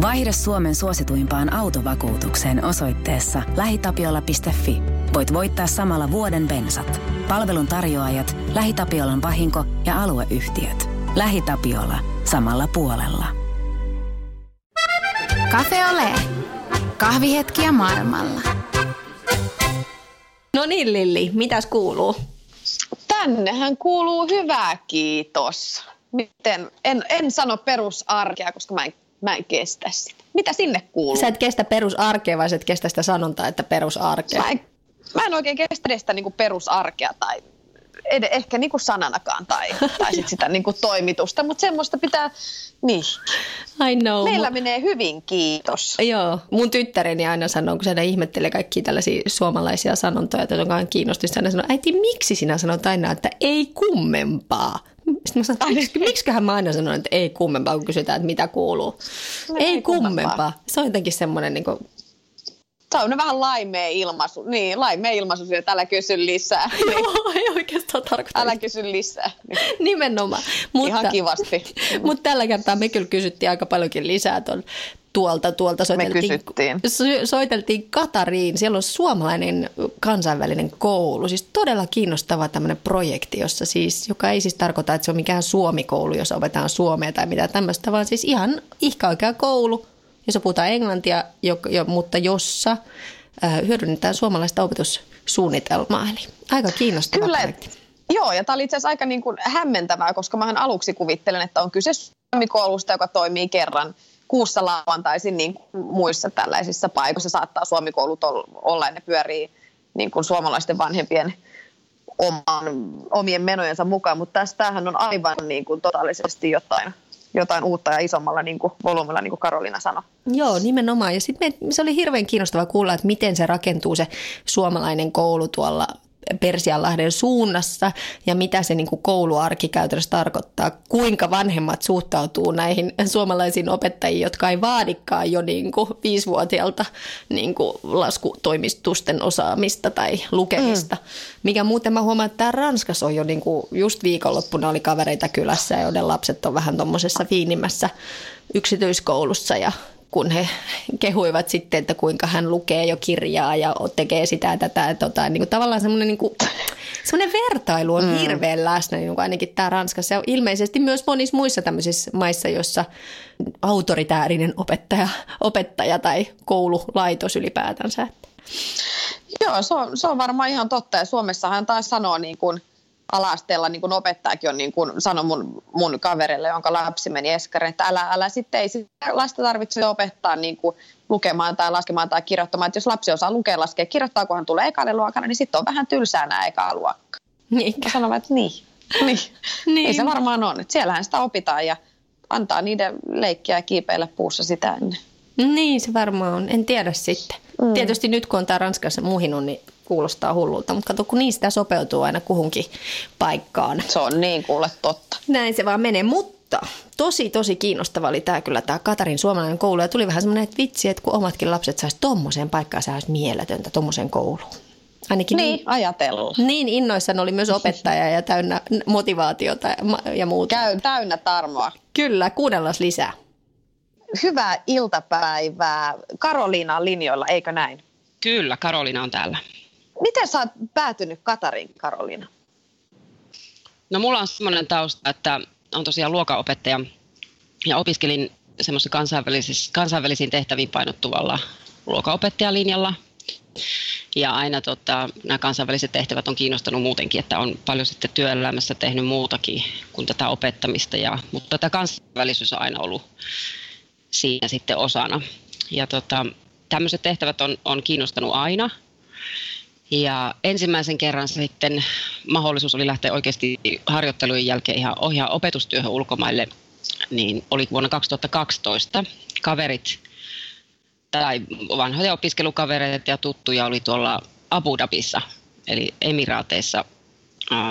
Vaihda Suomen suosituimpaan autovakuutukseen osoitteessa lähitapiola.fi. Voit voittaa samalla vuoden bensat. Palvelun tarjoajat, LähiTapiolan vahinko ja alueyhtiöt. LähiTapiola. Samalla puolella. Cafe Ole. Kahvihetkiä maailmalla. No niin Lilli, mitäs kuuluu? Tännehän kuuluu hyvää, kiitos. Miten, en, en sano perusarkea, koska mä en, mä en kestä sitä. Mitä sinne kuuluu? Sä et kestä perusarkea, vai sä et kestä sitä sanontaa, että perusarkea? Mä en, mä en oikein kestä edes sitä niin perusarkea tai ed- ehkä niin kuin sananakaan tai, tai sit sitä niin kuin toimitusta, mutta semmoista pitää, niin. I know. Meillä menee hyvin, kiitos. Joo, mun tyttäreni aina sanoo, kun se aina ihmettelee kaikkia tällaisia suomalaisia sanontoja, että onkaan kiinnostus, aina sanoo, äiti, miksi sinä sanot aina, että ei kummempaa? Sitten mä sanon, miksi, miksiköhän mä aina sanon, että ei kummempaa, kun kysytään, että mitä kuuluu. No, ei, ei kummempaa. kummempaa. Se on jotenkin semmoinen niin kuin, se on vähän laimea ilmaisu. Niin, laimea ilmaisu että älä kysy lisää. Niin. Joo, ei oikeastaan tarkoita. Älä kysy lisää. Niin. Nimenomaan. Mutta, Ihan kivasti. Mutta tällä kertaa me kyllä kysyttiin aika paljonkin lisää tuon tuolta, tuolta soiteltiin, Me soiteltiin Katariin. Siellä on suomalainen kansainvälinen koulu. Siis todella kiinnostava tämmöinen projekti, jossa siis, joka ei siis tarkoita, että se on mikään suomikoulu, jossa opetetaan suomea tai mitä tämmöistä, vaan siis ihan ihka koulu, jossa puhutaan englantia, jo, jo, mutta jossa äh, hyödynnetään suomalaista opetussuunnitelmaa. Eli aika kiinnostava Kyllä. projekti. Joo, ja tämä oli itse asiassa aika niin kuin hämmentävää, koska mähän aluksi kuvittelen, että on kyse suomikoulusta, joka toimii kerran kuussa lauantaisin niin kuin muissa tällaisissa paikoissa. Saattaa suomikoulut olla ja ne pyörii niin kuin suomalaisten vanhempien oman, omien menojensa mukaan, mutta tästähän on aivan niin kuin totaalisesti jotain jotain uutta ja isommalla niin kuin, volyymilla, niin kuin Karolina sanoi. Joo, nimenomaan. Ja sitten se oli hirveän kiinnostava kuulla, että miten se rakentuu se suomalainen koulu tuolla Persianlahden suunnassa ja mitä se niin kuin kouluarki käytännössä tarkoittaa, kuinka vanhemmat suhtautuu näihin suomalaisiin opettajiin, jotka ei vaadikaan jo niin kuin viisivuotiaalta niin kuin laskutoimistusten osaamista tai lukemista. Mm. Mikä muuten mä huomaan, että tämä Ranskassa on jo niin kuin, just viikonloppuna oli kavereita kylässä, joiden lapset on vähän tuommoisessa fiinimmässä yksityiskoulussa ja kun he kehuivat sitten, että kuinka hän lukee jo kirjaa ja tekee sitä tätä. Tota, niin kuin tavallaan semmoinen, niin kuin, semmoinen vertailu on mm. hirveän läsnä, niin kuin ainakin tämä Ranskassa ja ilmeisesti myös monissa muissa tämmöisissä maissa, jossa autoritäärinen opettaja, opettaja tai koululaitos ylipäätänsä. Joo, se on, se on varmaan ihan totta ja Suomessahan taas sanoo niin kuin – ala-asteella niin kuin opettajakin on niin kuin sanoi mun, mun kaverille, jonka lapsi meni eskariin, että älä, älä sitten, ei sitä lasta tarvitse opettaa niin kuin lukemaan tai laskemaan tai kirjoittamaan. Että jos lapsi osaa lukea, laskea, kirjoittaa, kun hän tulee ekalle luokana, niin sitten on vähän tylsää nämä ekaa luokka. Niin. Mä sanon, että niin. niin. niin. Ei se varmaan on. Että siellähän sitä opitaan ja antaa niiden leikkiä ja kiipeillä puussa sitä ennen. Niin se varmaan on. En tiedä sitten. Mm. Tietysti nyt kun on tämä Ranskassa muhinut, niin kuulostaa hullulta, mutta kato, kun niistä sopeutuu aina kuhunkin paikkaan. Se on niin kuule totta. Näin se vaan menee, mutta tosi tosi kiinnostava oli tämä kyllä tämä Katarin suomalainen koulu ja tuli vähän semmoinen että vitsi, että kun omatkin lapset saisi tommoseen paikkaan, se olisi mieletöntä tommoseen kouluun. Ainakin niin, niin ajatella. Niin innoissaan oli myös opettaja ja täynnä motivaatiota ja muuta. Käy täynnä tarmoa. Kyllä, kuunnellaan lisää. Hyvää iltapäivää. Karoliina linjoilla, eikö näin? Kyllä, Karoliina on täällä. Miten sä oot päätynyt Katariin, Karoliina? No mulla on semmoinen tausta, että on tosiaan luokanopettaja ja opiskelin semmoisessa kansainvälisiin tehtäviin painottuvalla luokanopettajalinjalla. Ja aina tota, nämä kansainväliset tehtävät on kiinnostanut muutenkin, että on paljon sitten työelämässä tehnyt muutakin kuin tätä opettamista. Ja, mutta tätä kansainvälisyys on aina ollut siinä sitten osana. Ja tota, tämmöiset tehtävät on, on kiinnostanut aina. Ja ensimmäisen kerran sitten mahdollisuus oli lähteä oikeasti harjoittelujen jälkeen ihan ohjaa opetustyöhön ulkomaille, niin oli vuonna 2012. Kaverit tai vanhoja opiskelukavereita ja tuttuja oli tuolla Abu Dhabissa, eli Emiraateissa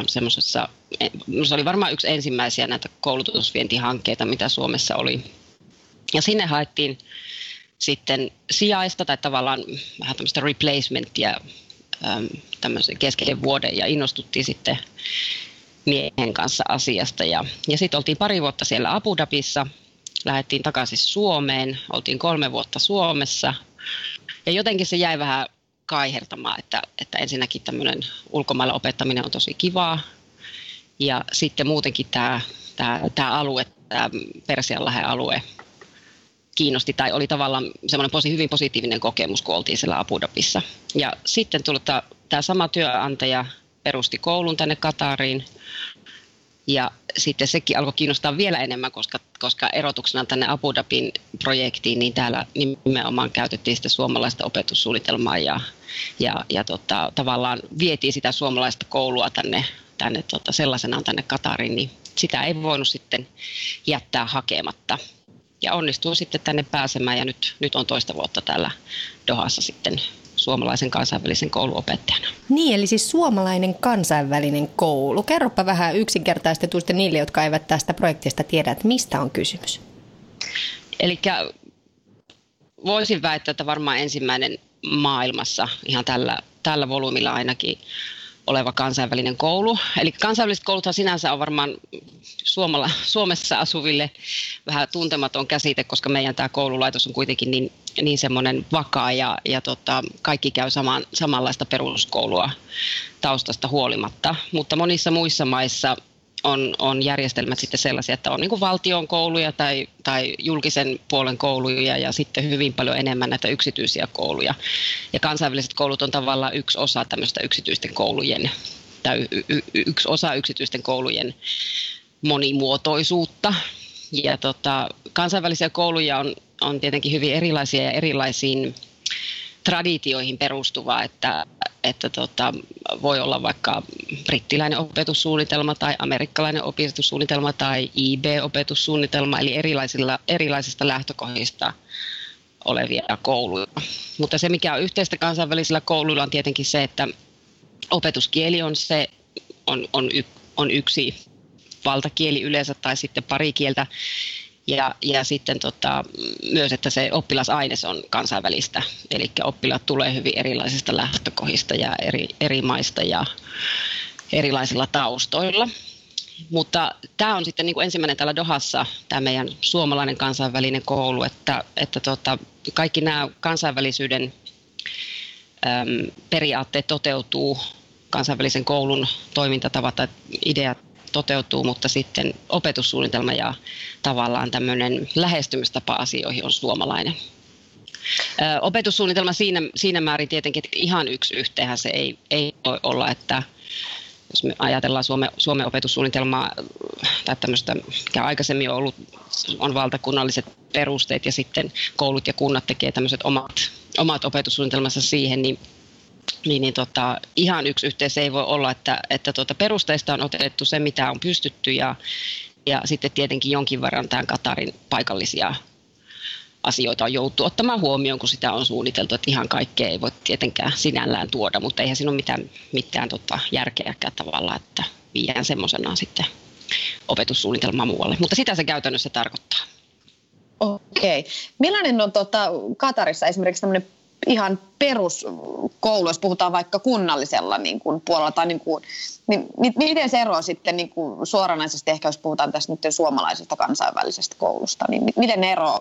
semmoisessa, e, se oli varmaan yksi ensimmäisiä näitä koulutusvientihankkeita, mitä Suomessa oli. Ja sinne haettiin sitten sijaista tai tavallaan vähän tämmöistä replacementia tämmöisen kesken vuoden ja innostuttiin sitten miehen kanssa asiasta. Ja, ja sitten oltiin pari vuotta siellä Abu Dhabissa lähdettiin takaisin Suomeen, oltiin kolme vuotta Suomessa ja jotenkin se jäi vähän kaihertamaan, että, että ensinnäkin tämmöinen ulkomailla opettaminen on tosi kivaa ja sitten muutenkin tämä, tämä, tämä alue, tämä Persianlahden alue kiinnosti tai oli tavallaan semmoinen posi, hyvin positiivinen kokemus, kun oltiin siellä Abu Dhabissa. Ja sitten tuli tämä sama työnantaja perusti koulun tänne Katariin ja sitten sekin alkoi kiinnostaa vielä enemmän, koska, koska erotuksena tänne Abu Dhabin projektiin, niin täällä nimenomaan käytettiin sitä suomalaista opetussuunnitelmaa ja, ja, ja tota, tavallaan vietiin sitä suomalaista koulua tänne, tänne tota, sellaisenaan tänne Katariin, niin sitä ei voinut sitten jättää hakematta. Ja onnistuu sitten tänne pääsemään ja nyt, nyt on toista vuotta täällä Dohassa sitten suomalaisen kansainvälisen kouluopettajana. Niin, eli siis suomalainen kansainvälinen koulu. Kerropa vähän yksinkertaistetusti niille, jotka eivät tästä projektista tiedä, että mistä on kysymys. Eli voisin väittää, että varmaan ensimmäinen maailmassa ihan tällä, tällä volyymilla ainakin oleva kansainvälinen koulu. Eli kansainväliset kouluthan sinänsä on varmaan Suomalla, Suomessa asuville vähän tuntematon käsite, koska meidän tämä koululaitos on kuitenkin niin, niin semmoinen vakaa ja, ja tota, kaikki käy saman, samanlaista peruskoulua taustasta huolimatta. Mutta monissa muissa maissa on, on järjestelmät sitten sellaisia, että on niin valtion kouluja tai, tai julkisen puolen kouluja ja sitten hyvin paljon enemmän näitä yksityisiä kouluja. Ja kansainväliset koulut on tavallaan yksi osa tämmöistä yksityisten koulujen tai y, y, yksi osa yksityisten koulujen monimuotoisuutta. Ja tota, kansainvälisiä kouluja on, on tietenkin hyvin erilaisia ja erilaisiin traditioihin perustuvaa, että, että tota, voi olla vaikka brittiläinen opetussuunnitelma tai amerikkalainen opetussuunnitelma tai IB-opetussuunnitelma, eli erilaisilla, erilaisista lähtökohdista olevia kouluja. Mutta se, mikä on yhteistä kansainvälisillä kouluilla, on tietenkin se, että opetuskieli on, se, on, on, y, on yksi valtakieli yleensä tai sitten pari kieltä. Ja, ja sitten tota, myös, että se oppilasaines on kansainvälistä, eli oppilaat tulee hyvin erilaisista lähtökohdista ja eri, eri maista ja erilaisilla taustoilla. Mutta tämä on sitten niin kuin ensimmäinen täällä Dohassa, tämä meidän suomalainen kansainvälinen koulu, että, että tota, kaikki nämä kansainvälisyyden äm, periaatteet toteutuu kansainvälisen koulun toimintatavat tai ideat toteutuu, mutta sitten opetussuunnitelma ja tavallaan tämmöinen lähestymistapa asioihin on suomalainen. Ö, opetussuunnitelma siinä, siinä määrin tietenkin, että ihan yksi yhteenhän se ei, ei voi olla, että jos me ajatellaan Suomen, Suomen opetussuunnitelmaa tai tämmöistä, mikä aikaisemmin on ollut, on valtakunnalliset perusteet ja sitten koulut ja kunnat tekee tämmöiset omat, omat opetussuunnitelmansa siihen, niin niin, niin tota, ihan yksi yhteys ei voi olla, että, että tota perusteista on otettu se, mitä on pystytty ja, ja sitten tietenkin jonkin verran tämän Katarin paikallisia asioita on joutu ottamaan huomioon, kun sitä on suunniteltu, että ihan kaikkea ei voi tietenkään sinällään tuoda, mutta eihän siinä ole mitään, mitään tota järkeäkään tavalla, että viedään semmoisenaan sitten opetussuunnitelmaa muualle. Mutta sitä se käytännössä tarkoittaa. Okei. Millainen on tota, Katarissa esimerkiksi tämmöinen ihan peruskoulu, jos puhutaan vaikka kunnallisella niin kuin puolella, tai niin kuin, niin miten se eroaa sitten niin kuin suoranaisesti, ehkä jos puhutaan tästä nyt suomalaisesta kansainvälisestä koulusta, niin miten ne eroaa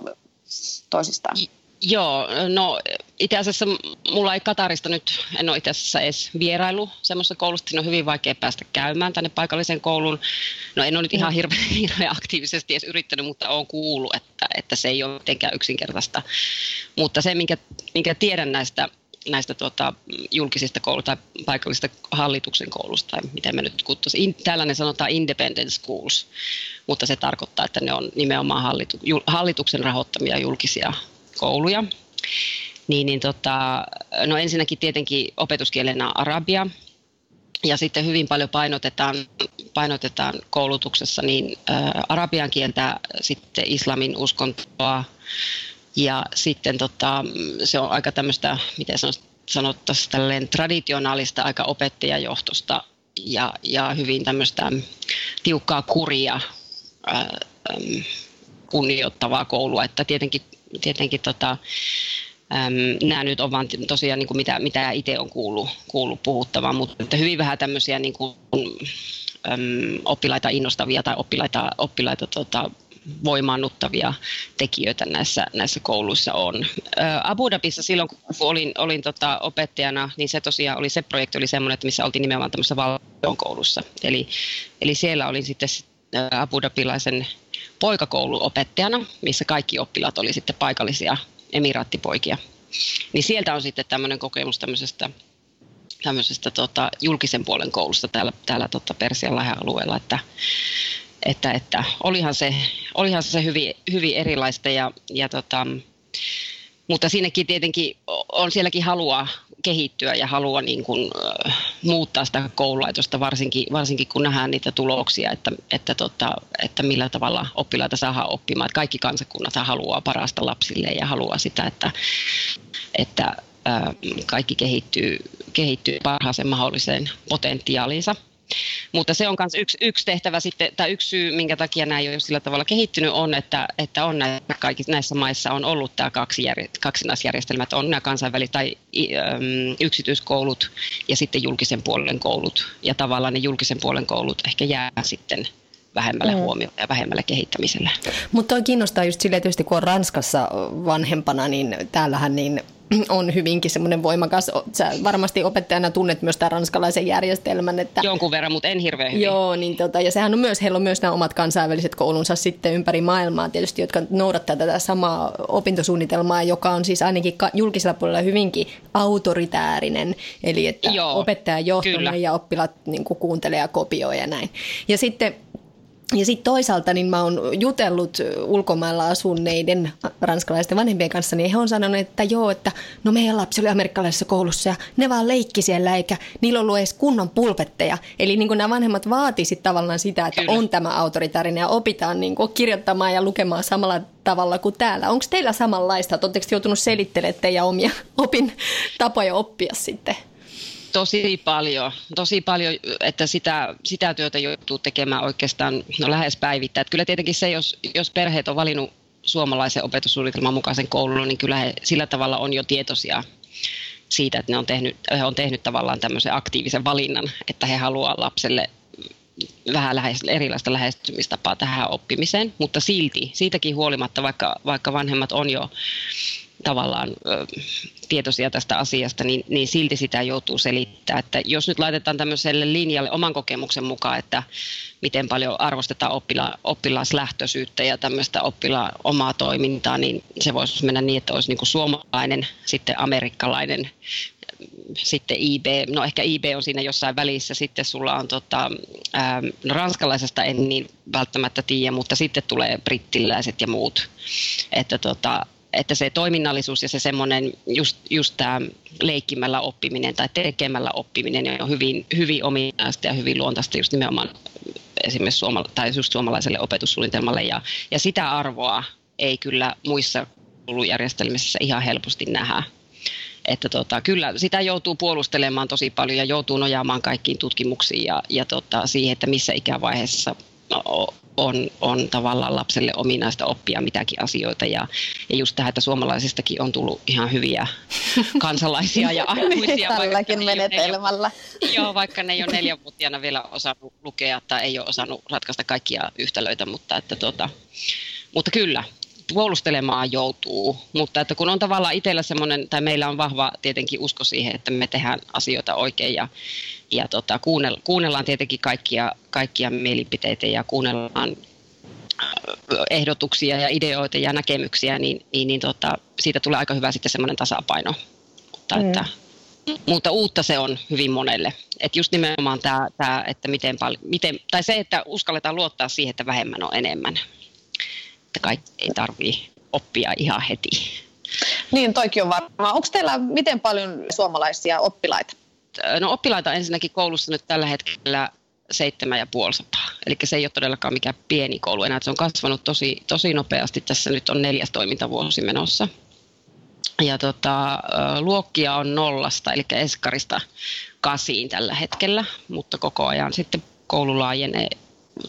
toisistaan? Joo, no itse asiassa mulla ei Katarista nyt, en ole itse asiassa edes vierailu semmoista koulusta, siinä on hyvin vaikea päästä käymään tänne paikalliseen kouluun. No en ole nyt ihan hirveän, hirveän aktiivisesti edes yrittänyt, mutta olen kuullut, että, että se ei ole mitenkään yksinkertaista. Mutta se, minkä, minkä tiedän näistä näistä tuota, julkisista kouluista tai paikallisista hallituksen koulusta, tai miten me nyt kutsuisimme. Täällä ne sanotaan independent schools, mutta se tarkoittaa, että ne on nimenomaan hallitu, hallituksen rahoittamia julkisia kouluja. Niin, niin tota, no ensinnäkin tietenkin opetuskielenä arabia, ja sitten hyvin paljon painotetaan, painotetaan koulutuksessa niin ä, arabian kieltä, sitten islamin uskontoa, ja sitten tota, se on aika tämmöistä, miten sanottaisiin, tälleen traditionaalista aika opettajajohtosta ja, ja hyvin tämmöistä tiukkaa kuria ää, kunnioittavaa koulua, että tietenkin tietenkin tota, äm, nämä nyt on vaan tosiaan niin kuin mitä, mitä itse on kuullut, kuullut puhuttavan, mutta hyvin vähän tämmöisiä niin kuin, äm, oppilaita innostavia tai oppilaita, oppilaita tota, voimaannuttavia tekijöitä näissä, näissä kouluissa on. Abu Dhabissa silloin, kun olin, olin tota opettajana, niin se tosiaan oli, se projekti oli semmoinen, että missä oltiin nimenomaan tämmöisessä valtion koulussa. Eli, eli siellä olin sitten Abu Dhabilaisen poikakouluopettajana, missä kaikki oppilaat oli sitten paikallisia emiraattipoikia. Niin sieltä on sitten tämmöinen kokemus tämmöisestä, tämmöisestä tota, julkisen puolen koulusta täällä, täällä tota Persian alueella, että, että, että olihan se, olihan se hyvin, hyvin erilaista ja, ja tota, mutta siinäkin tietenkin on sielläkin halua kehittyä ja halua niin kuin, äh, muuttaa sitä koululaitosta, varsinkin, varsinkin kun nähdään niitä tuloksia, että, että, tota, että millä tavalla oppilaita saadaan oppimaan. Että kaikki kansakunnat haluaa parasta lapsille ja haluaa sitä, että, että kaikki kehittyy, kehittyy parhaaseen mahdolliseen potentiaaliinsa. Mutta se on myös yksi, yksi tehtävä sitten, tai yksi syy, minkä takia nämä ei ole sillä tavalla kehittynyt, on, että, että on näissä, kaikissa, näissä maissa on ollut tämä kaksi jär, kaksinaisjärjestelmät, on nämä kansainväliset tai äm, yksityiskoulut ja sitten julkisen puolen koulut. Ja tavallaan ne julkisen puolen koulut ehkä jää sitten vähemmälle mm. huomioon ja vähemmälle kehittämiselle. Mutta on kiinnostaa just silleen, tietysti kun on Ranskassa vanhempana, niin täällähän niin on hyvinkin semmoinen voimakas. Sä varmasti opettajana tunnet myös tämän ranskalaisen järjestelmän. Että, Jonkun verran, mutta en hirveän hyvin. Joo, niin tota, ja sehän on myös, heillä on myös nämä omat kansainväliset koulunsa sitten ympäri maailmaa tietysti, jotka noudattaa tätä samaa opintosuunnitelmaa, joka on siis ainakin julkisella puolella hyvinkin autoritäärinen, eli että Joo, opettaja johtoinen ja oppilaat niin kuuntelee ja kopioi ja näin. Ja sitten ja sitten toisaalta niin mä oon jutellut ulkomailla asunneiden ranskalaisten vanhempien kanssa, niin he on sanonut, että joo, että no meidän lapsi oli amerikkalaisessa koulussa ja ne vaan leikki siellä, eikä niillä ollut edes kunnon pulpetteja. Eli niin nämä vanhemmat vaatisivat tavallaan sitä, että Kyllä. on tämä autoritaarinen ja opitaan niin kirjoittamaan ja lukemaan samalla tavalla kuin täällä. Onko teillä samanlaista? Oletteko joutunut selittelemään teidän omia opin tapoja oppia sitten? Tosi paljon, tosi paljon, että sitä, sitä työtä joutuu tekemään oikeastaan no, lähes päivittäin. Että kyllä tietenkin se, jos, jos perheet on valinnut suomalaisen opetussuunnitelman mukaisen koulun, niin kyllä he sillä tavalla on jo tietoisia siitä, että ne on tehnyt, he on tehnyt tavallaan tämmöisen aktiivisen valinnan, että he haluaa lapselle vähän lähes, erilaista lähestymistapaa tähän oppimiseen, mutta silti, siitäkin huolimatta, vaikka, vaikka vanhemmat on jo tavallaan tietoisia tästä asiasta, niin, niin silti sitä joutuu selittämään. Että jos nyt laitetaan tämmöiselle linjalle oman kokemuksen mukaan, että miten paljon arvostetaan oppila, oppilaslähtöisyyttä ja tämmöistä oppilaan omaa toimintaa, niin se voisi mennä niin, että olisi niin kuin suomalainen, sitten amerikkalainen, sitten IB, no ehkä IB on siinä jossain välissä, sitten sulla on tota, ää, no ranskalaisesta en niin välttämättä tiedä, mutta sitten tulee brittiläiset ja muut. Että tota, että se toiminnallisuus ja se semmoinen just, just tämä leikkimällä oppiminen tai tekemällä oppiminen on hyvin, hyvin ominaista ja hyvin luontaista just nimenomaan esimerkiksi suomala- tai just suomalaiselle opetussuunnitelmalle ja, ja sitä arvoa ei kyllä muissa koulujärjestelmissä ihan helposti nähdä. Että tota, kyllä sitä joutuu puolustelemaan tosi paljon ja joutuu nojaamaan kaikkiin tutkimuksiin ja, ja tota, siihen, että missä ikävaiheessa on, on tavallaan lapselle ominaista oppia mitäkin asioita. Ja, ja just tähän, että suomalaisistakin on tullut ihan hyviä kansalaisia ja aikuisia. Tälläkin menetelmällä. Neljä, joo, vaikka ne ei ole neljänvuotiaana vielä osannut lukea tai ei ole osannut ratkaista kaikkia yhtälöitä, mutta, että tota, mutta kyllä, puolustelemaan joutuu, mutta että kun on tavallaan itsellä semmoinen, tai meillä on vahva tietenkin usko siihen, että me tehdään asioita oikein ja, ja tota, kuunnellaan tietenkin kaikkia, kaikkia mielipiteitä ja kuunnellaan äh, ehdotuksia ja ideoita ja näkemyksiä, niin, niin, niin tota, siitä tulee aika hyvä sitten semmoinen tasapaino. Mutta, mm. että, mutta uutta se on hyvin monelle. Et just nimenomaan tämä, tämä että miten paljon, miten, tai se, että uskalletaan luottaa siihen, että vähemmän on enemmän että kaikki ei tarvitse oppia ihan heti. Niin, toikin on varmaan. Onko teillä miten paljon suomalaisia oppilaita? No oppilaita ensinnäkin koulussa nyt tällä hetkellä 7500. Eli se ei ole todellakaan mikään pieni koulu enää. Se on kasvanut tosi, tosi nopeasti. Tässä nyt on neljäs toimintavuosi menossa. Ja tota, luokkia on nollasta, eli eskarista kasiin tällä hetkellä, mutta koko ajan sitten koulu laajenee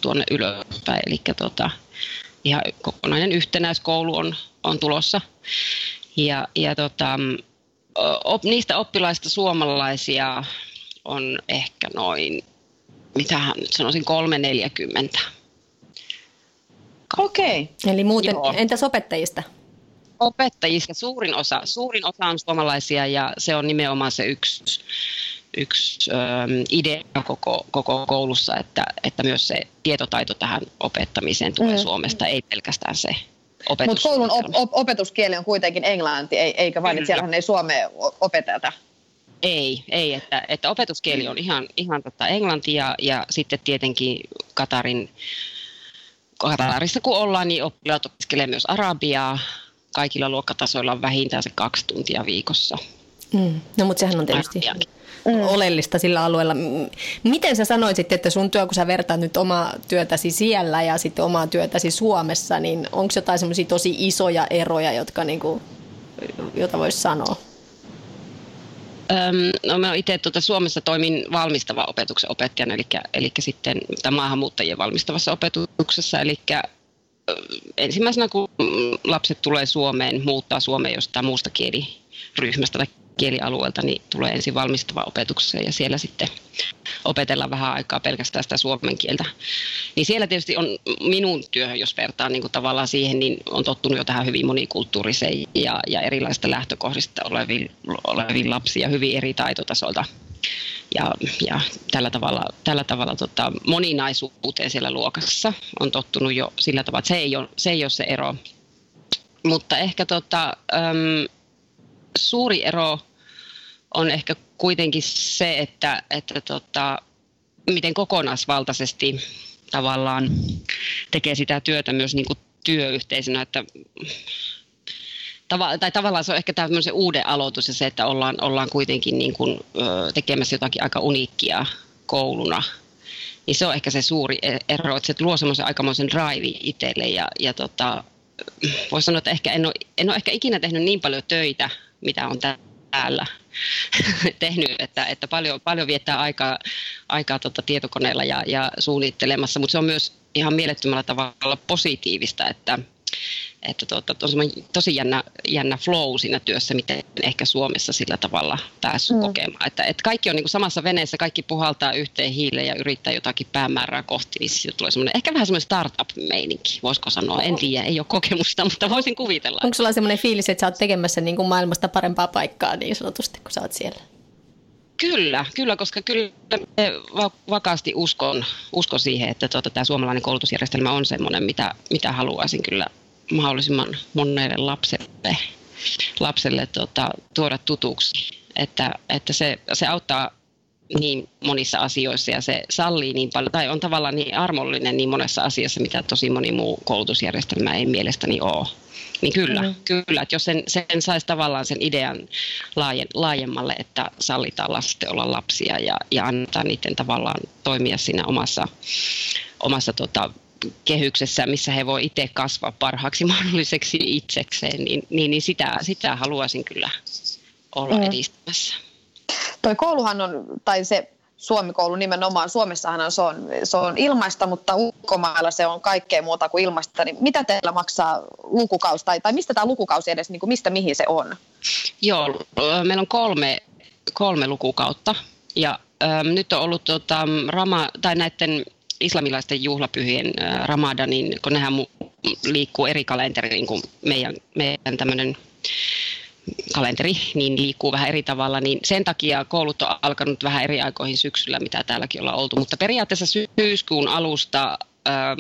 tuonne ylöspäin. Eli tota, ihan kokonainen yhtenäiskoulu on, on tulossa. Ja, ja tota, op, niistä oppilaista suomalaisia on ehkä noin, mitähän nyt sanoisin, 340. luokkaan. Okei. Okay. Eli muuten, Joo. entäs opettajista? Opettajista suurin osa, suurin osa on suomalaisia ja se on nimenomaan se yksi, yksi ähm, idea koko, koko koulussa, että, että myös se tietotaito tähän opettamiseen tulee mm. Suomesta, ei pelkästään se opetus. Mutta koulun op- op- opetuskieli on kuitenkin englanti, ei, eikä vain, että siellähän ei suomea opeteta. Ei, ei että, että opetuskieli on ihan, ihan tota englanti ja, ja sitten tietenkin Katarin, Katarissa kun ollaan, niin oppilaat opiskelee myös arabiaa. Kaikilla luokkatasoilla on vähintään se kaksi tuntia viikossa. Mm. No mutta sehän on tietysti Arabiakin. Oleellista sillä alueella. Miten sä sanoisit, että sun työ, kun sä vertaat nyt omaa työtäsi siellä ja sitten omaa työtäsi Suomessa, niin onko jotain semmoisia tosi isoja eroja, jotka niinku, jota voisi sanoa? No mä itse tuota Suomessa toimin valmistava opetuksen opettajana, eli, eli sitten tai maahanmuuttajien valmistavassa opetuksessa. Eli ensimmäisenä kun mm, lapset tulee Suomeen, muuttaa Suomeen jostain muusta kieliryhmästä tai kielialueelta, niin tulee ensin valmistava opetukseen ja siellä sitten opetellaan vähän aikaa pelkästään sitä suomen kieltä. Niin siellä tietysti on minun työhön, jos vertaan niin kuin tavallaan siihen, niin on tottunut jo tähän hyvin monikulttuuriseen ja, ja erilaisista lähtökohdista oleviin, oleviin lapsia hyvin eri taitotasolta. Ja, ja tällä tavalla, tällä tavalla tota, moninaisuuteen siellä luokassa on tottunut jo sillä tavalla, että se ei ole se, ei ole se ero. Mutta ehkä tota, äm, suuri ero on ehkä kuitenkin se, että, että tota, miten kokonaisvaltaisesti tavallaan tekee sitä työtä myös niin kuin työyhteisönä, että tai tavallaan se on ehkä tämmöisen uuden aloitus ja se, että ollaan, ollaan kuitenkin niin kuin, ö, tekemässä jotakin aika uniikkia kouluna. Niin se on ehkä se suuri e- ero, että se luo semmoisen aikamoisen drive itselle ja, ja tota, voisi sanoa, että ehkä en, ole, en ole ehkä ikinä tehnyt niin paljon töitä, mitä on täällä tehnyt, että, että paljon, paljon viettää aikaa, aikaa tota tietokoneella ja, ja suunnittelemassa, mutta se on myös ihan mielettömällä tavalla positiivista, että, että tuota, on semmoinen tosi jännä, jännä flow siinä työssä, miten ehkä Suomessa sillä tavalla päässyt mm. kokemaan. Että, että kaikki on niin kuin samassa veneessä, kaikki puhaltaa yhteen hiileen ja yrittää jotakin päämäärää kohti, niin siitä tulee semmoinen, ehkä vähän semmoinen startup-meininki, voisiko sanoa. En tiedä, ei ole kokemusta, mutta voisin kuvitella. Onko sulla semmoinen fiilis, että sä oot tekemässä niin kuin maailmasta parempaa paikkaa niin sanotusti, kun sä oot siellä? Kyllä, kyllä, koska kyllä vakaasti uskon, uskon siihen, että tuota, tämä suomalainen koulutusjärjestelmä on sellainen, mitä, mitä haluaisin kyllä mahdollisimman monelle lapselle, lapselle tuota, tuoda tutuksi. Että, että se, se auttaa niin monissa asioissa ja se sallii niin paljon, tai on tavallaan niin armollinen niin monessa asiassa, mitä tosi moni muu koulutusjärjestelmä ei mielestäni ole. Niin kyllä, mm. kyllä, että jos sen, sen saisi tavallaan sen idean laajen, laajemmalle, että sallitaan lasten olla lapsia ja, ja annetaan niiden tavallaan toimia siinä omassa, omassa tota, kehyksessä, missä he voi itse kasvaa parhaaksi mahdolliseksi itsekseen, niin, niin, niin sitä, sitä haluaisin kyllä olla mm. edistämässä. Toi kouluhan on, tai se Suomikoulu nimenomaan, Suomessahan se on, se on ilmaista, mutta ulkomailla se on kaikkea muuta kuin ilmaista. Niin mitä teillä maksaa lukukausi, tai, tai mistä tämä lukukausi edes, niin kuin mistä mihin se on? Joo, meillä on kolme, kolme lukukautta, ja nyt on ollut tota, rama, tai näiden islamilaisten juhlapyhien ramadanin, kun nehän liikkuu eri kalenteriin kuin meidän, meidän tämmöinen kalenteri, niin liikkuu vähän eri tavalla, niin sen takia koulut on alkanut vähän eri aikoihin syksyllä, mitä täälläkin ollaan oltu. Mutta periaatteessa syyskuun alusta ähm,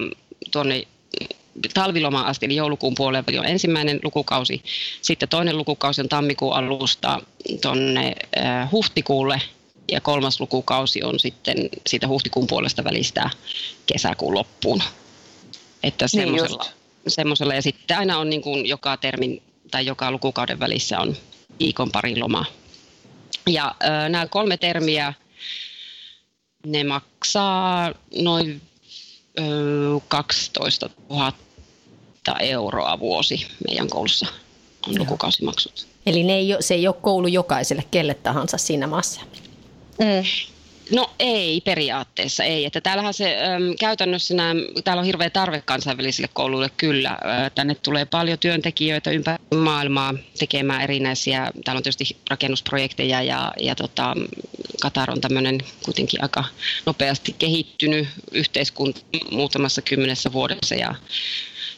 tuonne talvilomaan asti, eli joulukuun puolella on ensimmäinen lukukausi. Sitten toinen lukukausi on tammikuun alusta tuonne äh, huhtikuulle, ja kolmas lukukausi on sitten siitä huhtikuun puolesta välistä kesäkuun loppuun. Että semmoisella, niin semmoisella. Ja sitten aina on niin kuin joka termin tai joka lukukauden välissä on viikon pari lomaa. Ja ö, nämä kolme termiä, ne maksaa noin ö, 12 000 euroa vuosi meidän koulussa on Joo. lukukausimaksut. Eli ne ei se ei ole koulu jokaiselle kelle tahansa siinä maassa. Mm. No ei periaatteessa, ei. Että täällähän se äm, käytännössä nämä, täällä on hirveä tarve kansainvälisille kouluille kyllä. Tänne tulee paljon työntekijöitä ympäri maailmaa tekemään erinäisiä, täällä on tietysti rakennusprojekteja ja, ja tota, Katar on tämmöinen kuitenkin aika nopeasti kehittynyt yhteiskunta muutamassa kymmenessä vuodessa ja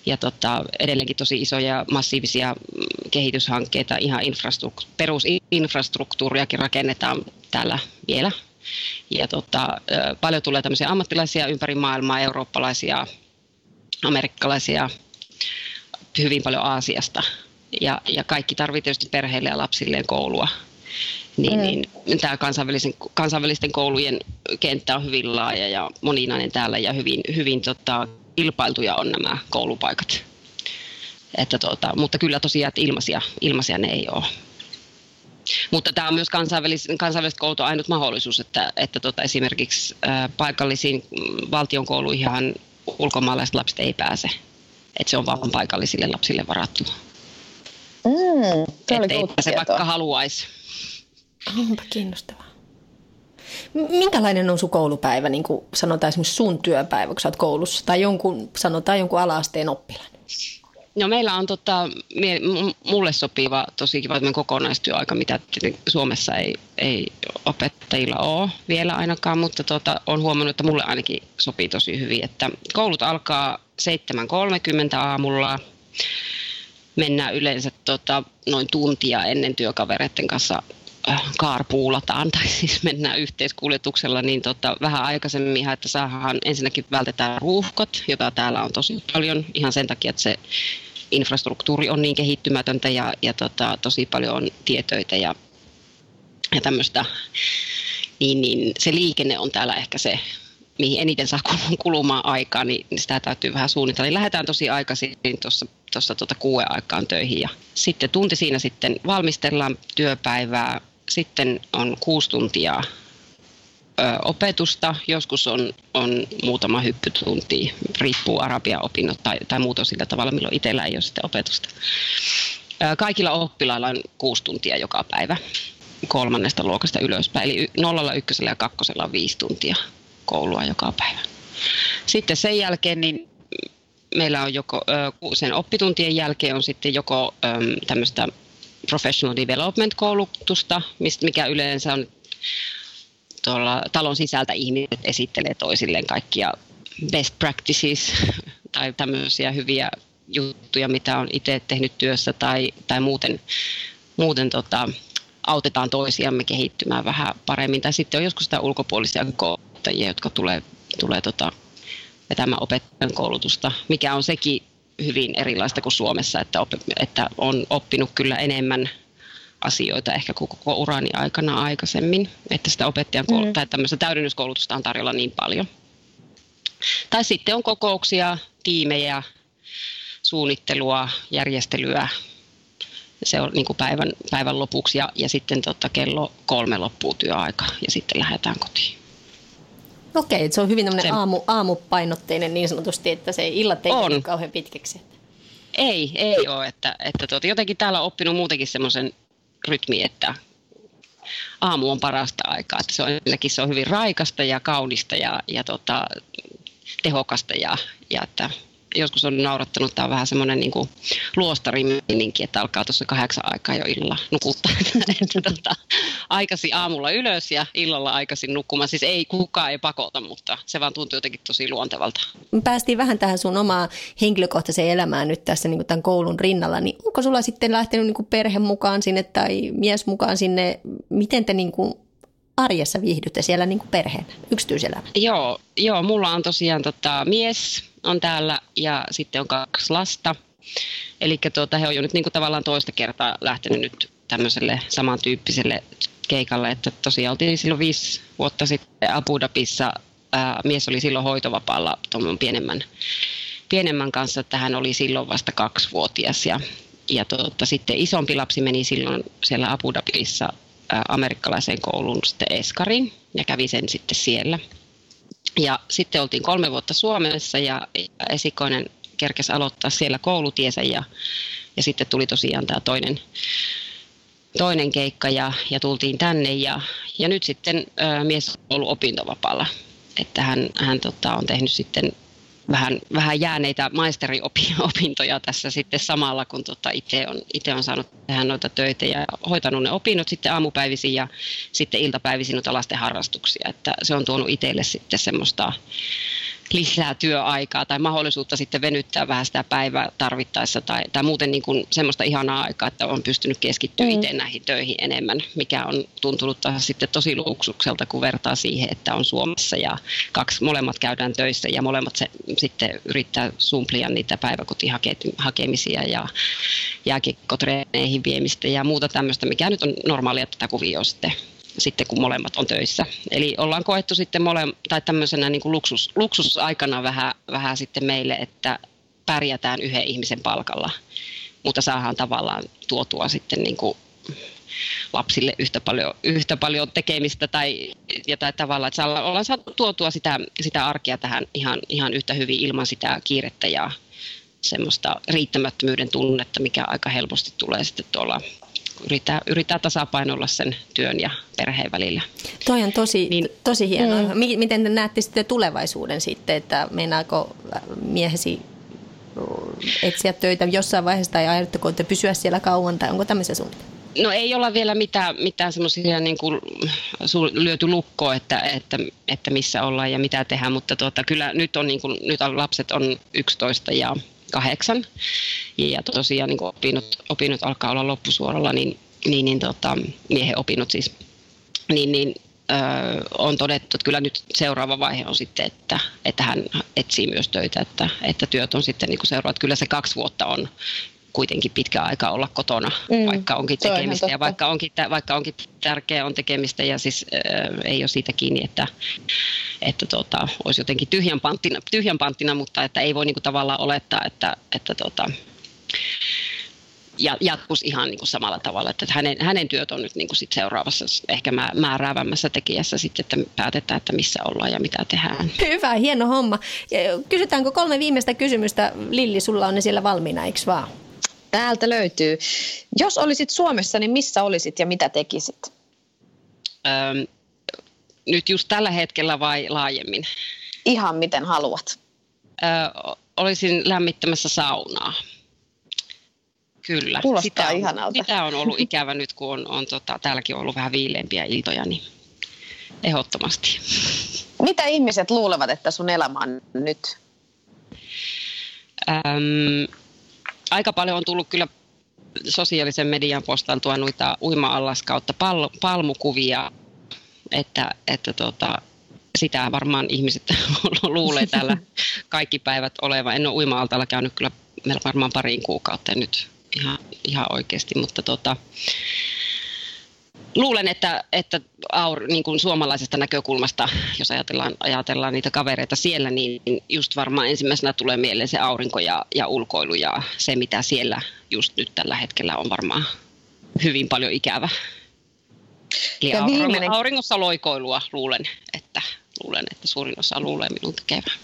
ja tota, edelleenkin tosi isoja massiivisia kehityshankkeita, ihan infrastruktu- perusinfrastruktuuriakin rakennetaan täällä vielä. Ja tota, paljon tulee tämmöisiä ammattilaisia ympäri maailmaa, eurooppalaisia, amerikkalaisia, hyvin paljon Aasiasta. Ja, ja kaikki tarvitsee tietysti perheille ja lapsilleen koulua. Niin, mm. niin tämä kansainvälisen, kansainvälisten koulujen kenttä on hyvin laaja ja moninainen täällä ja hyvin, hyvin tota, kilpailtuja on nämä koulupaikat. Että tota, mutta kyllä tosiaan, että ilmaisia, ilmaisia ne ei ole. Mutta tämä on myös kansainvälis, kansainväliset koulut on ainut mahdollisuus, että, että tota, esimerkiksi ää, paikallisiin valtion kouluihin ulkomaalaiset lapset ei pääse. Että se on vain paikallisille lapsille varattu. Mm, että ei pääse vaikka haluaisi. Onpa kiinnostavaa. Minkälainen on sun koulupäivä, niin kuin sanotaan esimerkiksi sun työpäivä, kun sä oot koulussa, tai jonkun, sanotaan jonkun ala-asteen oppilaan? No meillä on tota, mulle sopiva tosi kiva kokonaistyöaika, mitä Suomessa ei, ei opettajilla ole vielä ainakaan, mutta tota, on huomannut, että mulle ainakin sopii tosi hyvin, että koulut alkaa 7.30 aamulla, mennään yleensä tota, noin tuntia ennen työkavereiden kanssa kaarpuulataan tai siis mennään yhteiskuljetuksella, niin tota, vähän aikaisemmin, että saadaan ensinnäkin vältetään ruuhkot, jota täällä on tosi paljon ihan sen takia, että se infrastruktuuri on niin kehittymätöntä ja, ja tota, tosi paljon on tietöitä ja, ja tämmöistä, niin, niin se liikenne on täällä ehkä se, mihin eniten saa kulumaan aikaa, niin sitä täytyy vähän suunnitella. Niin lähdetään tosi aikaisin tuossa tuossa tuota kuuden aikaan töihin ja sitten tunti siinä sitten valmistellaan työpäivää. Sitten on kuusi tuntia opetusta, joskus on, on muutama hyppytunti, riippuu arabian opinnot tai, tai muuta sillä tavalla, milloin itsellä ei ole sitten opetusta. Kaikilla oppilailla on kuusi tuntia joka päivä kolmannesta luokasta ylöspäin, eli nollalla, ykkösellä ja kakkosella on viisi tuntia koulua joka päivä. Sitten sen jälkeen niin meillä on joko sen oppituntien jälkeen on sitten joko tämmöistä professional development-koulutusta, mikä yleensä on tuolla talon sisältä ihmiset esittelee toisilleen kaikkia best practices tai tämmöisiä hyviä juttuja, mitä on itse tehnyt työssä tai, tai muuten, muuten tota, autetaan toisiamme kehittymään vähän paremmin. Tai sitten on joskus sitä ulkopuolisia kouluttajia, jotka tulee, tulee tota, vetämään opettajan koulutusta, mikä on sekin hyvin erilaista kuin Suomessa, että, op, että on oppinut kyllä enemmän asioita ehkä koko urani aikana aikaisemmin, että sitä opettajan koulu- mm. tai tämmöistä täydennyskoulutusta on tarjolla niin paljon. Tai sitten on kokouksia, tiimejä, suunnittelua, järjestelyä. Se on niin kuin päivän, päivän lopuksi ja, ja sitten tota kello kolme loppuu työaika ja sitten lähdetään kotiin. Okei, se on hyvin se... aamu, aamupainotteinen niin sanotusti, että se illat ei ole kauhean pitkäksi. Ei, ei ole. Että, että tuota, jotenkin täällä on oppinut muutenkin semmoisen rytmi, että aamu on parasta aikaa. Että se on, se on hyvin raikasta ja kaunista ja, ja tota, tehokasta ja, ja että joskus on naurattanut, tämä on vähän semmoinen niin luostariminninki, että alkaa tuossa kahdeksan aikaa jo illalla nukuttaa. että, tota, aikasi aamulla ylös ja illalla aikaisin nukkumaan. Siis ei kukaan ei pakota, mutta se vaan tuntuu jotenkin tosi luontevalta. Päästiin vähän tähän sun omaa henkilökohtaiseen elämään nyt tässä niin tämän koulun rinnalla, niin onko sulla sitten lähtenyt niin perhe mukaan sinne tai mies mukaan sinne? Miten te niin kuin arjessa viihdytte siellä niin kuin perheen yksityiselämä? Joo, joo, mulla on tosiaan tota, mies on täällä ja sitten on kaksi lasta. Eli tuota, he on jo nyt niin kuin tavallaan toista kertaa lähtenyt nyt tämmöiselle samantyyppiselle keikalle, että tosiaan oltiin silloin viisi vuotta sitten Abu Dhabissa. Ää, mies oli silloin hoitovapaalla tuon pienemmän, pienemmän kanssa, että hän oli silloin vasta kaksivuotias ja, ja tuota, sitten isompi lapsi meni silloin siellä Abu Dhabissa amerikkalaiseen kouluun sitten Eskarin ja kävi sen sitten siellä. Ja sitten oltiin kolme vuotta Suomessa ja esikoinen kerkesi aloittaa siellä koulutiesä ja, ja sitten tuli tosiaan tämä toinen, toinen keikka ja, ja tultiin tänne ja, ja nyt sitten ää, mies on ollut opintovapaalla. Että hän, hän tota, on tehnyt sitten vähän, vähän jääneitä maisteriopintoja tässä sitten samalla, kun tota itse on, itse on saanut tehdä noita töitä ja hoitanut ne opinnot sitten aamupäivisin ja sitten iltapäivisin noita lasten harrastuksia. Että se on tuonut itselle sitten semmoista lisää työaikaa tai mahdollisuutta sitten venyttää vähän sitä päivää tarvittaessa tai, tai muuten niin kuin semmoista ihanaa aikaa, että on pystynyt keskittyä mm. itse näihin töihin enemmän, mikä on tuntunut taas sitten tosi luksukselta, kun vertaa siihen, että on Suomessa ja kaksi molemmat käydään töissä ja molemmat se, sitten yrittää sumplia niitä päiväkotihakemisia ja jääkiekkotreeneihin viemistä ja muuta tämmöistä, mikä nyt on normaalia tätä kuvioa sitten sitten kun molemmat on töissä. Eli ollaan koettu sitten mole, tai tämmöisenä niin kuin luksus, luksusaikana vähän, vähän sitten meille, että pärjätään yhden ihmisen palkalla, mutta saadaan tavallaan tuotua sitten niin kuin lapsille yhtä paljon, yhtä paljon tekemistä tai jotain tavalla, että ollaan saatu tuotua sitä, sitä arkea tähän ihan, ihan yhtä hyvin ilman sitä kiirettä ja semmoista riittämättömyyden tunnetta, mikä aika helposti tulee sitten tuolla yrittää, yrittää tasapainolla sen työn ja perheen välillä. Toi on tosi, niin, tosi hienoa. Mm. Miten te näette sitten tulevaisuuden sitten, että meinaako miehesi etsiä töitä jossain vaiheessa tai ajatteko te pysyä siellä kauan tai onko tämmöisiä suunnitelmia? No ei olla vielä mitään, mitään semmoisia niin kuin lyöty lukkoa, että, että, että, missä ollaan ja mitä tehdään, mutta tuota, kyllä nyt, on, niin kuin, nyt lapset on 11 ja kahdeksan. Ja tosiaan niin opinnot, opinnot alkaa olla loppusuoralla, niin, niin, niin tota, miehen opinnot siis, niin, niin öö, on todettu, että kyllä nyt seuraava vaihe on sitten, että, että hän etsii myös töitä, että, että työt on sitten niin seuraava. Kyllä se kaksi vuotta on kuitenkin pitkä aika olla kotona, mm, vaikka onkin tekemistä ja vaikka onkin, vaikka onkin tärkeää on tekemistä ja siis äh, ei ole siitä kiinni, että, että tota, olisi jotenkin tyhjän panttina, tyhjän panttina mutta että ei voi niinku tavallaan olettaa, että, että tota, ja jatkuisi ihan niin kuin samalla tavalla, että hänen, hänen työt on nyt niin kuin sit seuraavassa ehkä määräävämmässä tekijässä sitten, että päätetään, että missä ollaan ja mitä tehdään. Hyvä, hieno homma. Kysytäänkö kolme viimeistä kysymystä? Lilli, sulla on ne siellä valmiina, eikö vaan? Täältä löytyy. Jos olisit Suomessa, niin missä olisit ja mitä tekisit? Öm, nyt just tällä hetkellä vai laajemmin? Ihan miten haluat. Ö, olisin lämmittämässä saunaa. Kyllä. Kuulostaa sitä on, ihanalta. Sitä on ollut ikävä nyt, kun on, on tota, täälläkin ollut vähän viileämpiä iltoja, niin ehdottomasti. Mitä ihmiset luulevat, että sun elämä on nyt? Öm, aika paljon on tullut kyllä sosiaalisen median postantua noita uima-allas kautta pal- palmukuvia, että, että tota, sitä varmaan ihmiset luulee täällä kaikki päivät olevan. En ole uima-altalla käynyt kyllä varmaan pariin kuukautta nyt ihan, ihan oikeasti, mutta tota, luulen, että, että aur, niin kuin suomalaisesta näkökulmasta, jos ajatellaan, ajatellaan niitä kavereita siellä, niin just varmaan ensimmäisenä tulee mieleen se aurinko ja, ja ulkoilu ja se, mitä siellä just nyt tällä hetkellä on varmaan hyvin paljon ikävä. Eli ja viimeinen... auringossa loikoilua luulen, että luulen, että suurin osa luulee minun tekevän.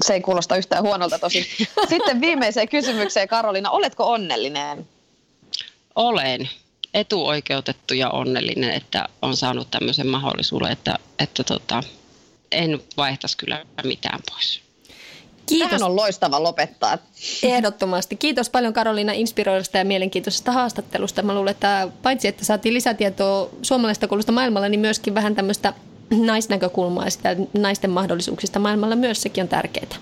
Se ei kuulosta yhtään huonolta tosi. Sitten viimeiseen kysymykseen, Karolina. Oletko onnellinen? Olen etuoikeutettu ja onnellinen, että on saanut tämmöisen mahdollisuuden, että, että tota, en vaihtaisi kyllä mitään pois. Kiitos. Tähän on loistava lopettaa. Ehdottomasti. Kiitos paljon Karoliina inspiroidusta ja mielenkiintoisesta haastattelusta. Mä luulen, että paitsi että saatiin lisätietoa suomalaisesta koulusta maailmalla, niin myöskin vähän tämmöistä naisnäkökulmaa ja sitä naisten mahdollisuuksista maailmalla myös sekin on tärkeää.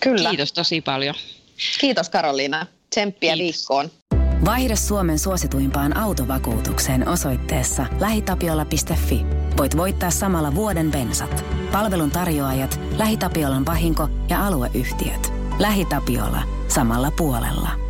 Kyllä. Kiitos tosi paljon. Kiitos Karoliina. Tsemppiä Kiitos. viikkoon. Vaihde Suomen suosituimpaan autovakuutukseen osoitteessa lähitapiola.fi. Voit voittaa samalla vuoden bensat. Palvelun tarjoajat, LähiTapiolan vahinko ja alueyhtiöt. LähiTapiola. Samalla puolella.